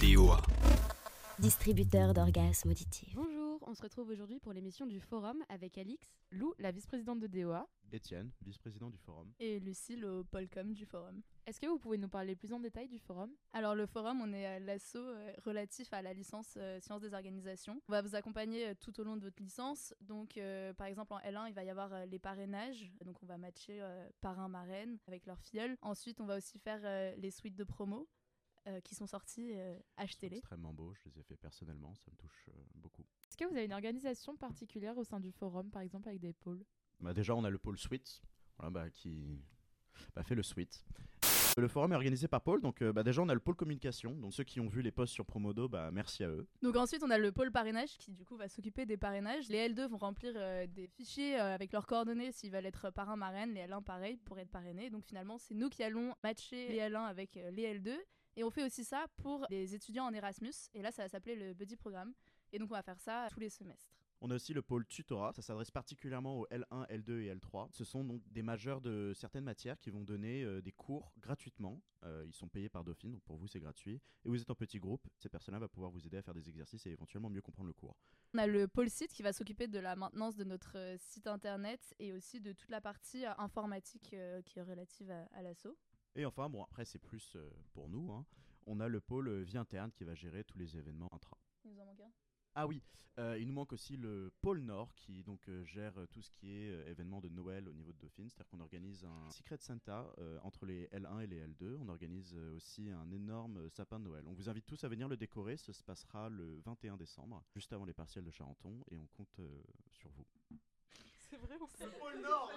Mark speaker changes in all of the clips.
Speaker 1: DOA.
Speaker 2: Distributeur d'orgasmes auditifs.
Speaker 3: Bonjour, on se retrouve aujourd'hui pour l'émission du Forum avec Alix, Lou, la vice-présidente de DOA,
Speaker 4: Étienne, vice-président du forum.
Speaker 5: et Lucille au Polcom du forum.
Speaker 3: Est-ce que vous pouvez nous parler plus en détail du forum?
Speaker 5: Alors le forum, on est à l'assaut euh, relatif à la licence euh, sciences des organisations. On va vous accompagner euh, tout au long de votre licence. Donc euh, par exemple en L1, il va y avoir euh, les parrainages. Donc on va matcher euh, parrain marraine avec leur filleule. Ensuite, on va aussi faire euh, les suites de promo euh, qui sont sorties. euh, Achetez-les.
Speaker 4: extrêmement beaux, je les ai fait personnellement, ça me touche euh, beaucoup.
Speaker 3: Est-ce que vous avez une organisation particulière au sein du forum, par exemple avec des pôles?
Speaker 4: Bah, déjà, on a le pôle suite, voilà, bah, qui bah, fait le suite. Le forum est organisé par Paul, donc euh, bah, déjà on a le pôle communication, donc ceux qui ont vu les posts sur Promodo, bah, merci à eux.
Speaker 5: Donc ensuite, on a le pôle parrainage qui du coup va s'occuper des parrainages. Les L2 vont remplir euh, des fichiers euh, avec leurs coordonnées s'ils veulent être parrain marraine, les L1 pareil pour être parrainés. Donc finalement, c'est nous qui allons matcher les L1 avec euh, les L2 et on fait aussi ça pour les étudiants en Erasmus et là ça va s'appeler le buddy programme. Et donc on va faire ça tous les semestres.
Speaker 4: On a aussi le pôle tutorat, ça s'adresse particulièrement aux L1, L2 et L3. Ce sont donc des majeurs de certaines matières qui vont donner euh, des cours gratuitement. Euh, ils sont payés par Dauphine, donc pour vous c'est gratuit. Et vous êtes en petit groupe, ces personnes-là vont pouvoir vous aider à faire des exercices et éventuellement mieux comprendre le cours.
Speaker 5: On a le pôle site qui va s'occuper de la maintenance de notre euh, site internet et aussi de toute la partie informatique euh, qui est relative à, à l'assaut.
Speaker 4: Et enfin, bon, après, c'est plus euh, pour nous. hein. On a le pôle euh, vie interne qui va gérer tous les événements intra.
Speaker 5: Il nous en manque un?
Speaker 4: Ah oui, euh, il nous manque aussi le pôle Nord qui donc euh, gère tout ce qui est euh, événements de Noël au niveau de Dauphine. C'est-à-dire qu'on organise un Secret Santa euh, entre les L1 et les L2. On organise euh, aussi un énorme sapin de Noël. On vous invite tous à venir le décorer. Ce se passera le 21 décembre, juste avant les partiels de Charenton, et on compte euh, sur vous.
Speaker 3: C'est vrai, on
Speaker 4: Le pôle Nord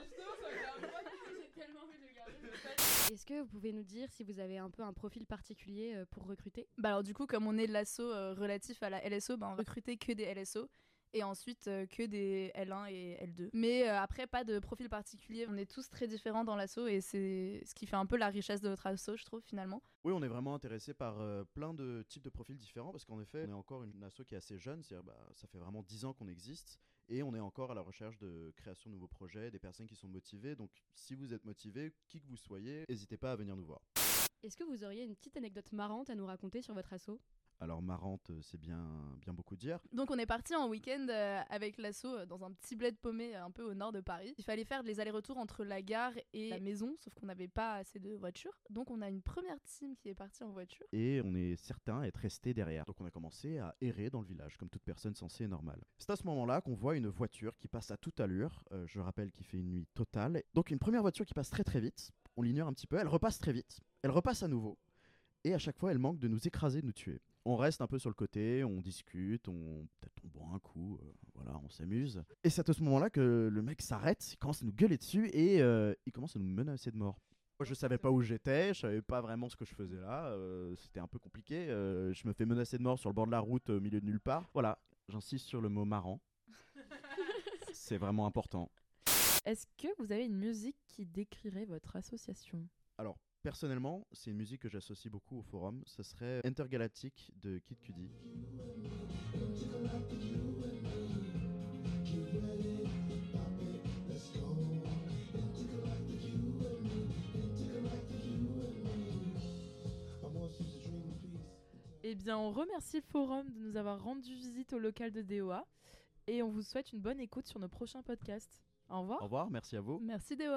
Speaker 3: Est-ce que vous pouvez nous dire si vous avez un peu un profil particulier euh, pour recruter?
Speaker 5: Bah alors du coup, comme on est l'assaut euh, relatif à la LSO, bah on recrutait que des LSO et ensuite euh, que des L1 et L2. Mais euh, après, pas de profil particulier. On est tous très différents dans l'assaut et c'est ce qui fait un peu la richesse de notre assaut, je trouve, finalement.
Speaker 4: Oui, on est vraiment intéressé par euh, plein de types de profils différents parce qu'en effet, on est encore une asso qui est assez jeune, c'est-à-dire bah, ça fait vraiment 10 ans qu'on existe et on est encore à la recherche de création de nouveaux projets, des personnes qui sont motivées. Donc si vous êtes motivé, qui que vous soyez, n'hésitez pas à venir nous voir.
Speaker 3: Est-ce que vous auriez une petite anecdote marrante à nous raconter sur votre assaut?
Speaker 4: Alors marrante, euh, c'est bien, bien beaucoup dire.
Speaker 5: Donc on est parti en week-end euh, avec l'assaut euh, dans un petit bled paumé un peu au nord de Paris. Il fallait faire les allers-retours entre la gare et la maison, sauf qu'on n'avait pas assez de voitures. Donc on a une première team qui est partie en voiture.
Speaker 4: Et on est certain être resté derrière. Donc on a commencé à errer dans le village, comme toute personne censée et normale. C'est à ce moment-là qu'on voit une voiture qui passe à toute allure. Euh, je rappelle qu'il fait une nuit totale. Donc une première voiture qui passe très très vite. On l'ignore un petit peu. Elle repasse très vite. Elle repasse à nouveau. Et à chaque fois, elle manque de nous écraser, de nous tuer. On reste un peu sur le côté, on discute, on peut-être on boit un coup, euh, voilà, on s'amuse. Et c'est à ce moment-là que le mec s'arrête, il commence à nous gueuler dessus et euh, il commence à nous menacer de mort. Moi, je savais pas où j'étais, je savais pas vraiment ce que je faisais là, euh, c'était un peu compliqué. je me fais menacer de mort sur le bord de la route au milieu de nulle part. Voilà, j'insiste sur le mot marrant. c'est vraiment important.
Speaker 3: Est-ce que vous avez une musique qui décrirait votre association?
Speaker 4: Alors, personnellement, c'est une musique que j'associe beaucoup au forum. Ce serait Intergalactic de Kid Cudi.
Speaker 3: Eh bien, on remercie le forum de nous avoir rendu visite au local de DOA et on vous souhaite une bonne écoute sur nos prochains podcasts. Au revoir.
Speaker 4: Au revoir, merci à vous.
Speaker 5: Merci Déo.